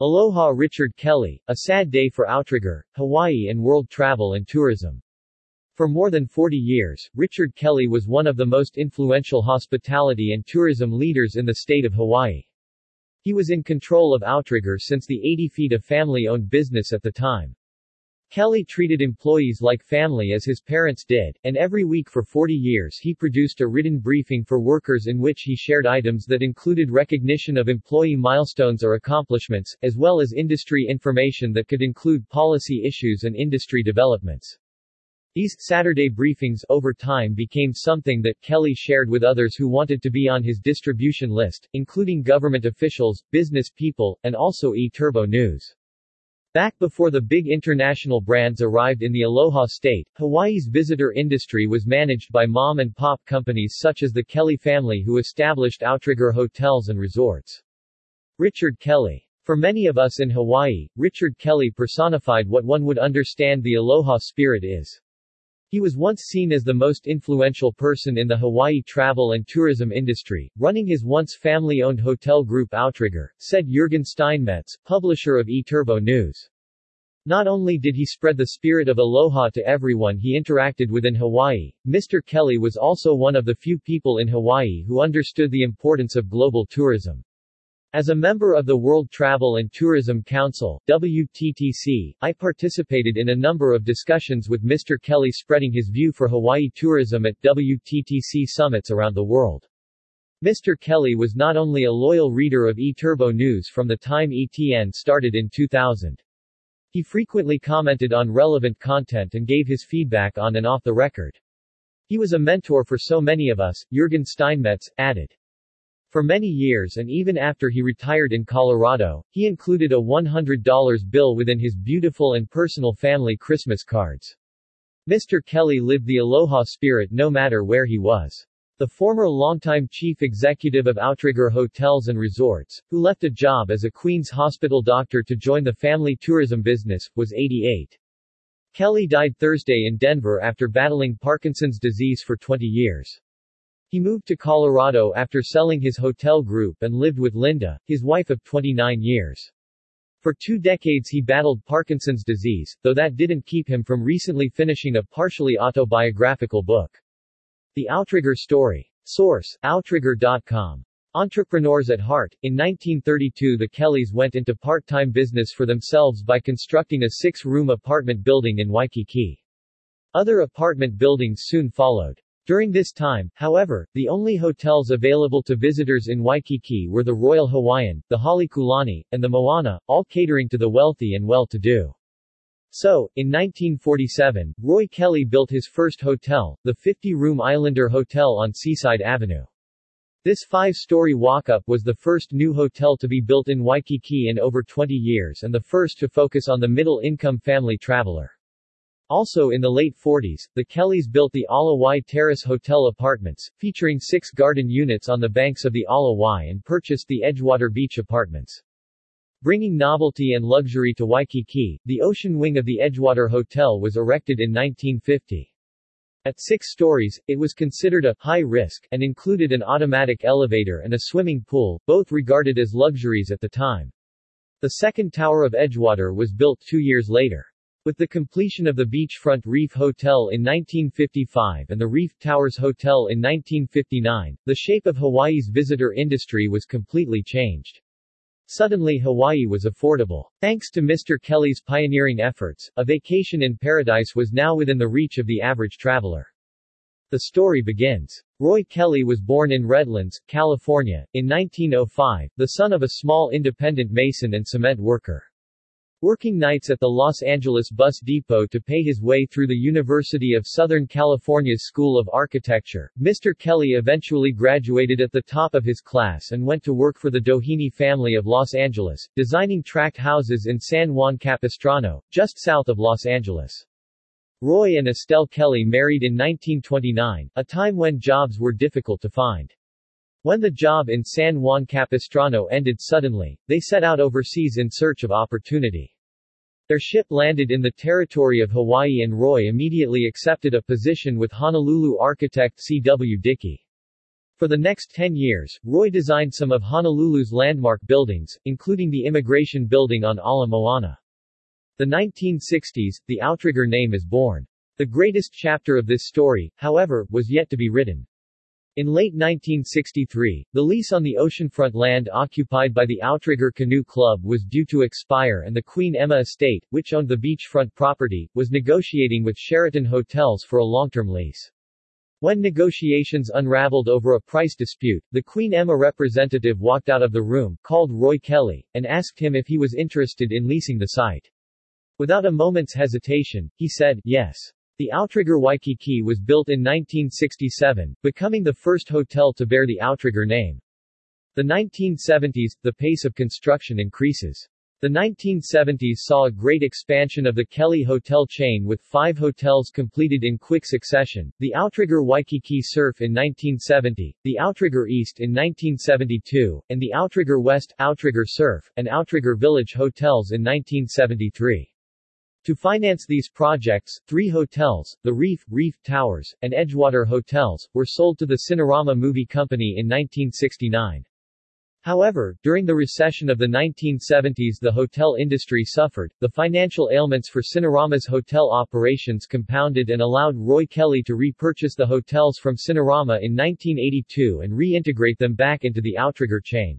Aloha Richard Kelly, a sad day for Outrigger, Hawaii and world travel and tourism. For more than 40 years, Richard Kelly was one of the most influential hospitality and tourism leaders in the state of Hawaii. He was in control of Outrigger since the 80 feet of family-owned business at the time. Kelly treated employees like family as his parents did, and every week for 40 years he produced a written briefing for workers in which he shared items that included recognition of employee milestones or accomplishments, as well as industry information that could include policy issues and industry developments. These Saturday briefings over time became something that Kelly shared with others who wanted to be on his distribution list, including government officials, business people, and also E-Turbo News. Back before the big international brands arrived in the Aloha state, Hawaii's visitor industry was managed by mom and pop companies such as the Kelly family who established Outrigger hotels and resorts. Richard Kelly. For many of us in Hawaii, Richard Kelly personified what one would understand the Aloha spirit is. He was once seen as the most influential person in the Hawaii travel and tourism industry, running his once family-owned hotel group Outrigger, said Jurgen Steinmetz, publisher of E-Turbo News. Not only did he spread the spirit of aloha to everyone he interacted with in Hawaii, Mr. Kelly was also one of the few people in Hawaii who understood the importance of global tourism. As a member of the World Travel and Tourism Council WTTC, I participated in a number of discussions with Mr. Kelly spreading his view for Hawaii tourism at WTTC summits around the world. Mr. Kelly was not only a loyal reader of E-Turbo News from the time ETN started in 2000. He frequently commented on relevant content and gave his feedback on and off the record. He was a mentor for so many of us, Jurgen Steinmetz, added. For many years and even after he retired in Colorado, he included a $100 bill within his beautiful and personal family Christmas cards. Mr. Kelly lived the aloha spirit no matter where he was. The former longtime chief executive of Outrigger Hotels and Resorts, who left a job as a Queen's Hospital doctor to join the family tourism business, was 88. Kelly died Thursday in Denver after battling Parkinson's disease for 20 years. He moved to Colorado after selling his hotel group and lived with Linda, his wife of 29 years. For two decades he battled Parkinson's disease, though that didn't keep him from recently finishing a partially autobiographical book. The Outrigger Story. Source, Outrigger.com. Entrepreneurs at heart, in 1932 the Kellys went into part-time business for themselves by constructing a six-room apartment building in Waikiki. Other apartment buildings soon followed. During this time, however, the only hotels available to visitors in Waikiki were the Royal Hawaiian, the Halekulani, and the Moana, all catering to the wealthy and well-to-do. So, in 1947, Roy Kelly built his first hotel, the 50-room Islander Hotel on Seaside Avenue. This five-story walk-up was the first new hotel to be built in Waikiki in over 20 years and the first to focus on the middle-income family traveler. Also in the late 40s, the Kellys built the Ala Terrace Hotel Apartments, featuring six garden units on the banks of the Ala and purchased the Edgewater Beach Apartments. Bringing novelty and luxury to Waikiki, the ocean wing of the Edgewater Hotel was erected in 1950. At six stories, it was considered a high risk and included an automatic elevator and a swimming pool, both regarded as luxuries at the time. The second tower of Edgewater was built two years later. With the completion of the Beachfront Reef Hotel in 1955 and the Reef Towers Hotel in 1959, the shape of Hawaii's visitor industry was completely changed. Suddenly Hawaii was affordable. Thanks to Mr. Kelly's pioneering efforts, a vacation in paradise was now within the reach of the average traveler. The story begins. Roy Kelly was born in Redlands, California, in 1905, the son of a small independent mason and cement worker. Working nights at the Los Angeles Bus Depot to pay his way through the University of Southern California's School of Architecture, Mr. Kelly eventually graduated at the top of his class and went to work for the Doheny family of Los Angeles, designing tract houses in San Juan Capistrano, just south of Los Angeles. Roy and Estelle Kelly married in 1929, a time when jobs were difficult to find. When the job in San Juan Capistrano ended suddenly, they set out overseas in search of opportunity. Their ship landed in the territory of Hawaii and Roy immediately accepted a position with Honolulu architect C. W. Dickey. For the next 10 years, Roy designed some of Honolulu's landmark buildings, including the Immigration Building on Ala Moana. The 1960s, the Outrigger name is born. The greatest chapter of this story, however, was yet to be written. In late 1963, the lease on the oceanfront land occupied by the Outrigger Canoe Club was due to expire and the Queen Emma Estate, which owned the beachfront property, was negotiating with Sheraton Hotels for a long-term lease. When negotiations unraveled over a price dispute, the Queen Emma representative walked out of the room, called Roy Kelly, and asked him if he was interested in leasing the site. Without a moment's hesitation, he said, yes. The Outrigger Waikiki was built in 1967, becoming the first hotel to bear the Outrigger name. The 1970s, the pace of construction increases. The 1970s saw a great expansion of the Kelly Hotel chain with five hotels completed in quick succession, the Outrigger Waikiki Surf in 1970, the Outrigger East in 1972, and the Outrigger West, Outrigger Surf, and Outrigger Village hotels in 1973. To finance these projects, three hotels, the Reef, Reef Towers, and Edgewater Hotels, were sold to the Cinerama Movie Company in 1969. However, during the recession of the 1970s the hotel industry suffered, the financial ailments for Cinerama's hotel operations compounded and allowed Roy Kelly to repurchase the hotels from Cinerama in 1982 and reintegrate them back into the Outrigger chain.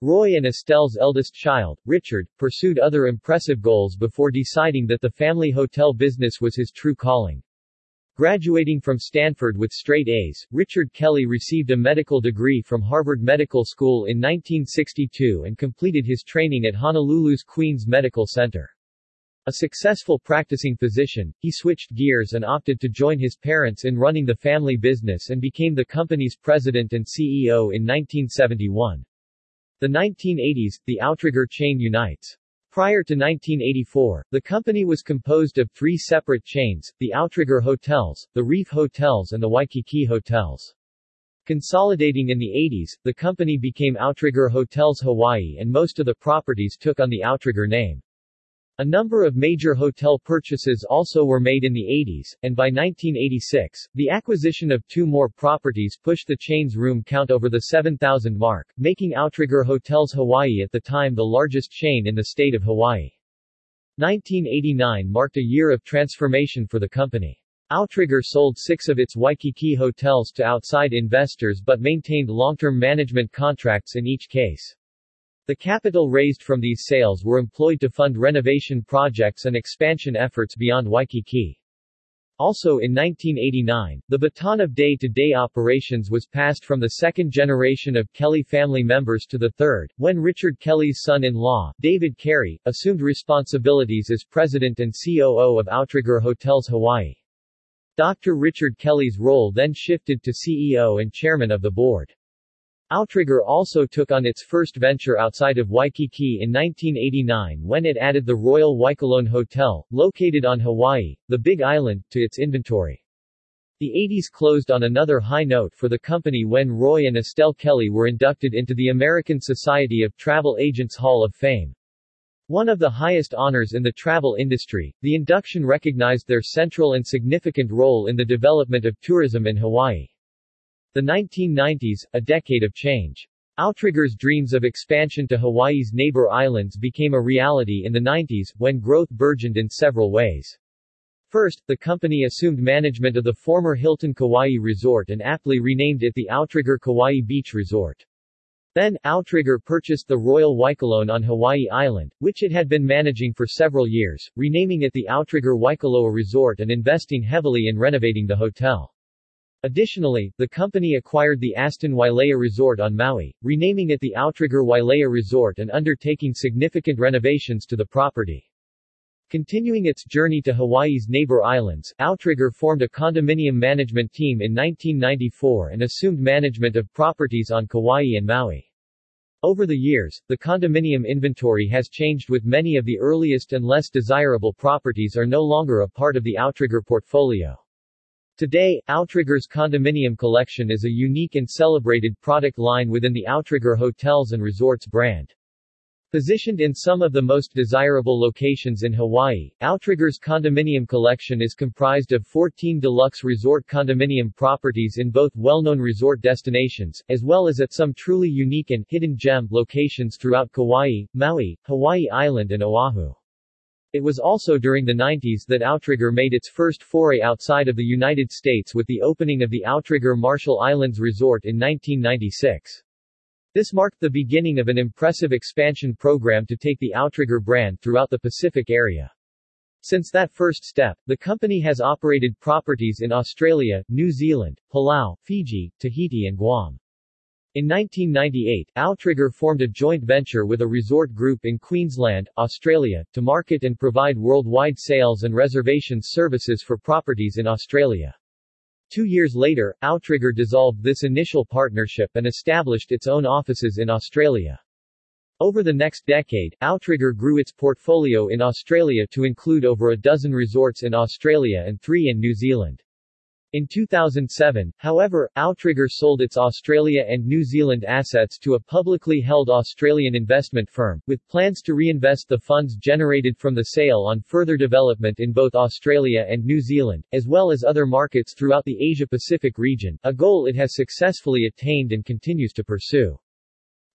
Roy and Estelle's eldest child, Richard, pursued other impressive goals before deciding that the family hotel business was his true calling. Graduating from Stanford with straight A's, Richard Kelly received a medical degree from Harvard Medical School in 1962 and completed his training at Honolulu's Queens Medical Center. A successful practicing physician, he switched gears and opted to join his parents in running the family business and became the company's president and CEO in 1971. The 1980s, the Outrigger chain unites. Prior to 1984, the company was composed of three separate chains, the Outrigger Hotels, the Reef Hotels and the Waikiki Hotels. Consolidating in the 80s, the company became Outrigger Hotels Hawaii and most of the properties took on the Outrigger name. A number of major hotel purchases also were made in the 80s, and by 1986, the acquisition of two more properties pushed the chain's room count over the 7,000 mark, making Outrigger Hotels Hawaii at the time the largest chain in the state of Hawaii. 1989 marked a year of transformation for the company. Outrigger sold six of its Waikiki hotels to outside investors but maintained long-term management contracts in each case. The capital raised from these sales were employed to fund renovation projects and expansion efforts beyond Waikiki. Also in 1989, the baton of day-to-day -day operations was passed from the second generation of Kelly family members to the third, when Richard Kelly's son-in-law, David Carey, assumed responsibilities as president and COO of Outrigger Hotels Hawaii. Dr. Richard Kelly's role then shifted to CEO and chairman of the board. Outrigger also took on its first venture outside of Waikiki in 1989 when it added the Royal Waikoloan Hotel, located on Hawaii, the Big Island, to its inventory. The 80s closed on another high note for the company when Roy and Estelle Kelly were inducted into the American Society of Travel Agents Hall of Fame. One of the highest honors in the travel industry, the induction recognized their central and significant role in the development of tourism in Hawaii. The 1990s, a decade of change. Outrigger's dreams of expansion to Hawaii's neighbor islands became a reality in the 90s, when growth burgeoned in several ways. First, the company assumed management of the former Hilton Kauai Resort and aptly renamed it the Outrigger Kauai Beach Resort. Then, Outrigger purchased the Royal Waikoloan on Hawaii Island, which it had been managing for several years, renaming it the Outrigger Waikoloa Resort and investing heavily in renovating the hotel. Additionally, the company acquired the Aston Wailea Resort on Maui, renaming it the Outrigger Wailea Resort and undertaking significant renovations to the property. Continuing its journey to Hawaii's neighbor islands, Outrigger formed a condominium management team in 1994 and assumed management of properties on Kauai and Maui. Over the years, the condominium inventory has changed with many of the earliest and less desirable properties are no longer a part of the Outrigger portfolio. Today, Outrigger's condominium collection is a unique and celebrated product line within the Outrigger Hotels and Resorts brand. Positioned in some of the most desirable locations in Hawaii, Outrigger's condominium collection is comprised of 14 deluxe resort condominium properties in both well-known resort destinations, as well as at some truly unique and hidden gem locations throughout Kauai, Maui, Hawaii Island and Oahu. It was also during the 90s that Outrigger made its first foray outside of the United States with the opening of the Outrigger Marshall Islands Resort in 1996. This marked the beginning of an impressive expansion program to take the Outrigger brand throughout the Pacific area. Since that first step, the company has operated properties in Australia, New Zealand, Palau, Fiji, Tahiti and Guam. In 1998, Outrigger formed a joint venture with a resort group in Queensland, Australia, to market and provide worldwide sales and reservations services for properties in Australia. Two years later, Outrigger dissolved this initial partnership and established its own offices in Australia. Over the next decade, Outrigger grew its portfolio in Australia to include over a dozen resorts in Australia and three in New Zealand. In 2007, however, Outrigger sold its Australia and New Zealand assets to a publicly held Australian investment firm, with plans to reinvest the funds generated from the sale on further development in both Australia and New Zealand, as well as other markets throughout the Asia-Pacific region, a goal it has successfully attained and continues to pursue.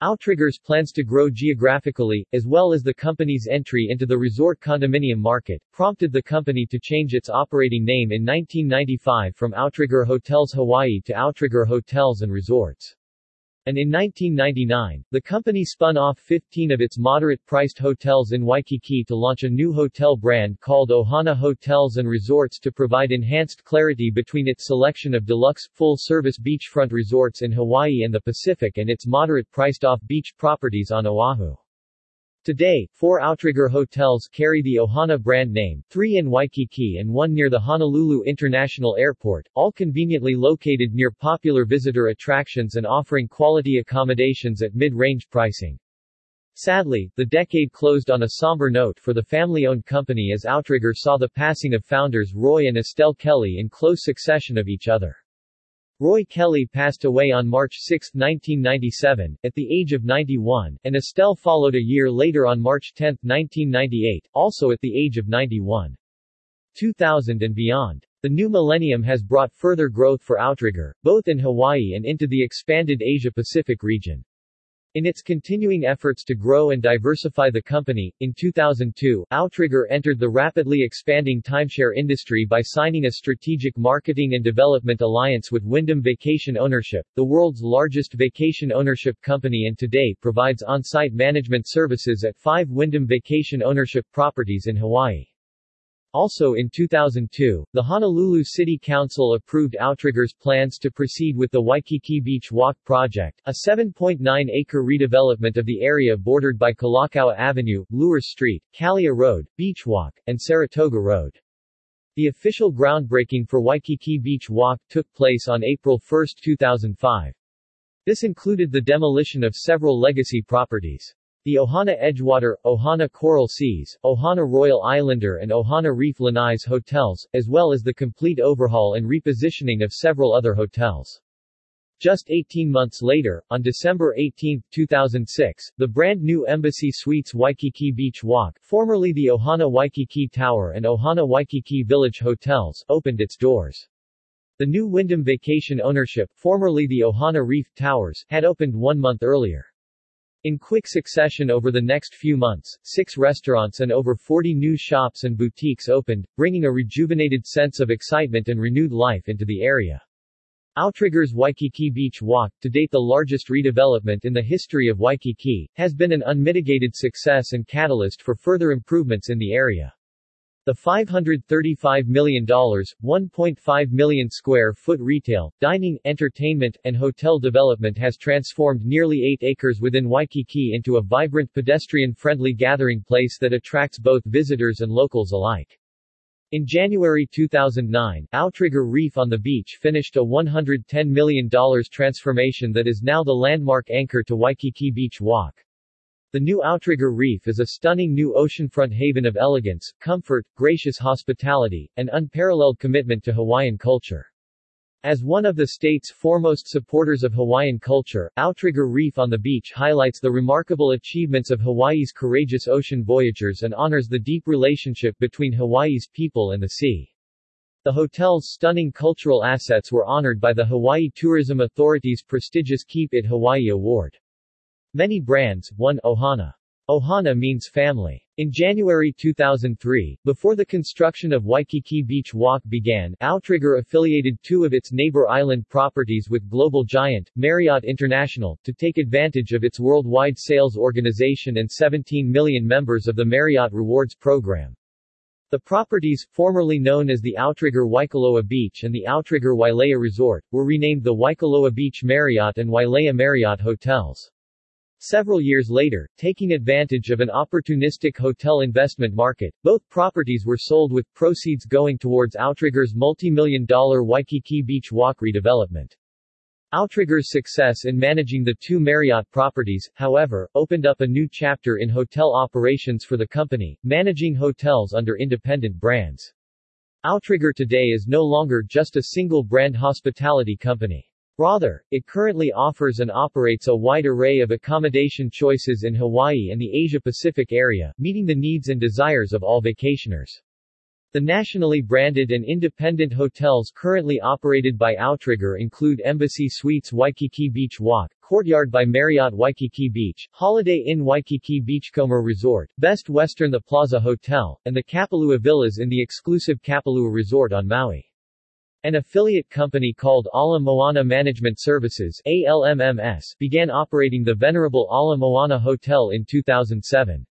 Outrigger's plans to grow geographically, as well as the company's entry into the resort condominium market, prompted the company to change its operating name in 1995 from Outrigger Hotels Hawaii to Outrigger Hotels and Resorts. And in 1999, the company spun off 15 of its moderate-priced hotels in Waikiki to launch a new hotel brand called Ohana Hotels and Resorts to provide enhanced clarity between its selection of deluxe, full-service beachfront resorts in Hawaii and the Pacific and its moderate-priced off-beach properties on Oahu. Today, four Outrigger hotels carry the Ohana brand name, three in Waikiki and one near the Honolulu International Airport, all conveniently located near popular visitor attractions and offering quality accommodations at mid-range pricing. Sadly, the decade closed on a somber note for the family-owned company as Outrigger saw the passing of founders Roy and Estelle Kelly in close succession of each other. Roy Kelly passed away on March 6, 1997, at the age of 91, and Estelle followed a year later on March 10, 1998, also at the age of 91. 2000 and beyond. The new millennium has brought further growth for Outrigger, both in Hawaii and into the expanded Asia-Pacific region. In its continuing efforts to grow and diversify the company, in 2002, Outrigger entered the rapidly expanding timeshare industry by signing a strategic marketing and development alliance with Wyndham Vacation Ownership, the world's largest vacation ownership company and today provides on-site management services at five Wyndham Vacation Ownership properties in Hawaii. Also in 2002, the Honolulu City Council approved Outrigger's plans to proceed with the Waikiki Beach Walk project, a 7.9-acre redevelopment of the area bordered by Kalakaua Avenue, Lewers Street, Kalia Road, Beach Walk, and Saratoga Road. The official groundbreaking for Waikiki Beach Walk took place on April 1, 2005. This included the demolition of several legacy properties. The Ohana Edgewater, Ohana Coral Seas, Ohana Royal Islander and Ohana Reef Lanais hotels, as well as the complete overhaul and repositioning of several other hotels. Just 18 months later, on December 18, 2006, the brand new Embassy Suites Waikiki Beach Walk, formerly the Ohana Waikiki Tower and Ohana Waikiki Village Hotels, opened its doors. The new Wyndham Vacation Ownership, formerly the Ohana Reef Towers, had opened one month earlier. In quick succession over the next few months, six restaurants and over 40 new shops and boutiques opened, bringing a rejuvenated sense of excitement and renewed life into the area. Outrigger's Waikiki Beach Walk, to date the largest redevelopment in the history of Waikiki, has been an unmitigated success and catalyst for further improvements in the area. The $535 million, 1.5 million square foot retail, dining, entertainment, and hotel development has transformed nearly 8 acres within Waikiki into a vibrant pedestrian-friendly gathering place that attracts both visitors and locals alike. In January 2009, Outrigger Reef on the beach finished a $110 million transformation that is now the landmark anchor to Waikiki Beach Walk. The new Outrigger Reef is a stunning new oceanfront haven of elegance, comfort, gracious hospitality, and unparalleled commitment to Hawaiian culture. As one of the state's foremost supporters of Hawaiian culture, Outrigger Reef on the beach highlights the remarkable achievements of Hawaii's courageous ocean voyagers and honors the deep relationship between Hawaii's people and the sea. The hotel's stunning cultural assets were honored by the Hawaii Tourism Authority's prestigious Keep It Hawaii Award. Many brands, one Ohana. Ohana means family. In January 2003, before the construction of Waikiki Beach Walk began, Outrigger affiliated two of its neighbor island properties with global giant, Marriott International, to take advantage of its worldwide sales organization and 17 million members of the Marriott Rewards program. The properties, formerly known as the Outrigger Waikoloa Beach and the Outrigger Wailea Resort, were renamed the Waikoloa Beach Marriott and Wailea Marriott Hotels. Several years later, taking advantage of an opportunistic hotel investment market, both properties were sold with proceeds going towards Outrigger's multi-million dollar Waikiki Beach Walk redevelopment. Outrigger's success in managing the two Marriott properties, however, opened up a new chapter in hotel operations for the company, managing hotels under independent brands. Outrigger today is no longer just a single brand hospitality company. Rather, it currently offers and operates a wide array of accommodation choices in Hawaii and the Asia-Pacific area, meeting the needs and desires of all vacationers. The nationally branded and independent hotels currently operated by Outrigger include Embassy Suites Waikiki Beach Walk, Courtyard by Marriott Waikiki Beach, Holiday Inn Waikiki Beachcomber Resort, Best Western The Plaza Hotel, and the Kapalua Villas in the exclusive Kapalua Resort on Maui. An affiliate company called Ala Moana Management Services ALMMS began operating the venerable Ala Moana Hotel in 2007.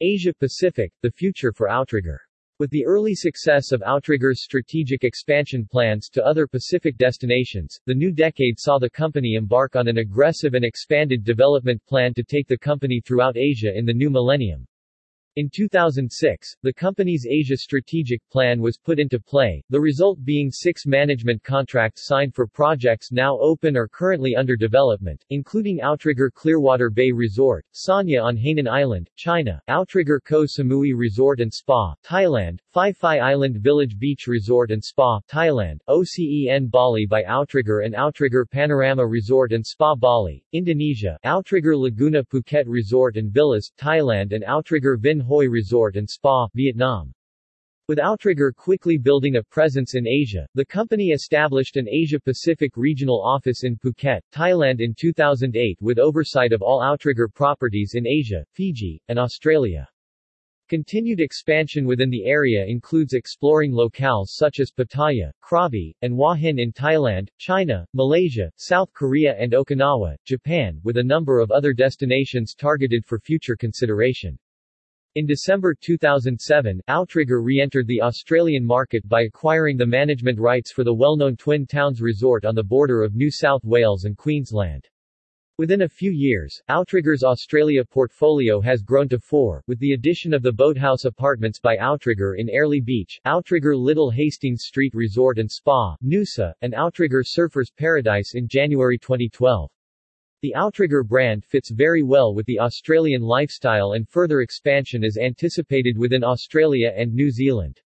Asia Pacific, the future for Outrigger. With the early success of Outrigger's strategic expansion plans to other Pacific destinations, the new decade saw the company embark on an aggressive and expanded development plan to take the company throughout Asia in the new millennium. In 2006, the company's Asia strategic plan was put into play, the result being six management contracts signed for projects now open or currently under development, including Outrigger Clearwater Bay Resort, Sanya on Hainan Island, China, Outrigger Koh Samui Resort and Spa, Thailand, Phi Phi Island Village Beach Resort and Spa, Thailand, OCEN Bali by Outrigger and Outrigger Panorama Resort and Spa Bali, Indonesia, Outrigger Laguna Phuket Resort and Villas, Thailand and Outrigger Vin Hoi Resort and Spa, Vietnam. With Outrigger quickly building a presence in Asia, the company established an Asia-Pacific regional office in Phuket, Thailand in 2008 with oversight of all Outrigger properties in Asia, Fiji, and Australia. Continued expansion within the area includes exploring locales such as Pattaya, Krabi, and Hua Hin in Thailand, China, Malaysia, South Korea and Okinawa, Japan, with a number of other destinations targeted for future consideration. In December 2007, Outrigger re-entered the Australian market by acquiring the management rights for the well-known Twin Towns Resort on the border of New South Wales and Queensland. Within a few years, Outrigger's Australia portfolio has grown to four, with the addition of the Boathouse Apartments by Outrigger in Airlie Beach, Outrigger Little Hastings Street Resort and Spa, Noosa, and Outrigger Surfers Paradise in January 2012. The Outrigger brand fits very well with the Australian lifestyle and further expansion is anticipated within Australia and New Zealand.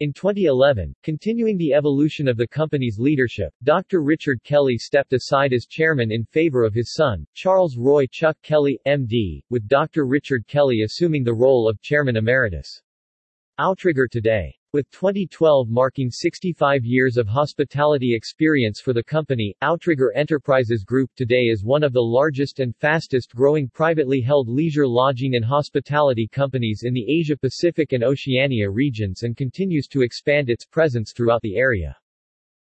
In 2011, continuing the evolution of the company's leadership, Dr. Richard Kelly stepped aside as chairman in favor of his son, Charles Roy Chuck Kelly, MD, with Dr. Richard Kelly assuming the role of chairman emeritus. Outrigger today with 2012 marking 65 years of hospitality experience for the company, Outrigger Enterprises Group today is one of the largest and fastest growing privately held leisure lodging and hospitality companies in the Asia-Pacific and Oceania regions and continues to expand its presence throughout the area.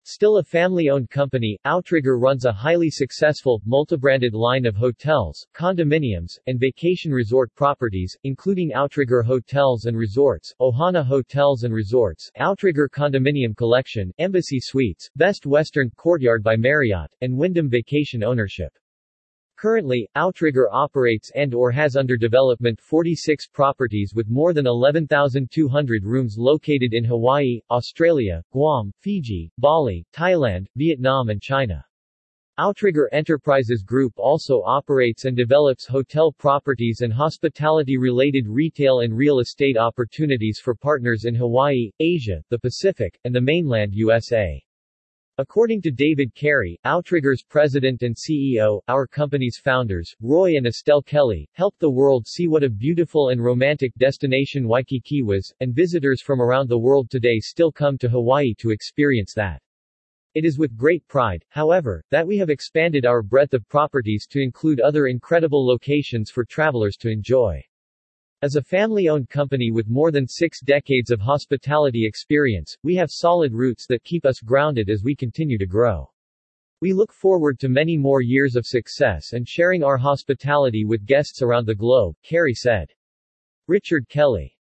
Still a family-owned company, Outrigger runs a highly successful, multi-branded line of hotels, condominiums, and vacation resort properties, including Outrigger Hotels and Resorts, Ohana Hotels and Resorts, Outrigger Condominium Collection, Embassy Suites, Best Western, Courtyard by Marriott, and Wyndham Vacation Ownership. Currently, Outrigger operates and or has under development 46 properties with more than 11,200 rooms located in Hawaii, Australia, Guam, Fiji, Bali, Thailand, Vietnam and China. Outrigger Enterprises Group also operates and develops hotel properties and hospitality-related retail and real estate opportunities for partners in Hawaii, Asia, the Pacific, and the mainland USA. According to David Carey, Outrigger's president and CEO, our company's founders, Roy and Estelle Kelly, helped the world see what a beautiful and romantic destination Waikiki was, and visitors from around the world today still come to Hawaii to experience that. It is with great pride, however, that we have expanded our breadth of properties to include other incredible locations for travelers to enjoy. As a family-owned company with more than six decades of hospitality experience, we have solid roots that keep us grounded as we continue to grow. We look forward to many more years of success and sharing our hospitality with guests around the globe, Carey said. Richard Kelly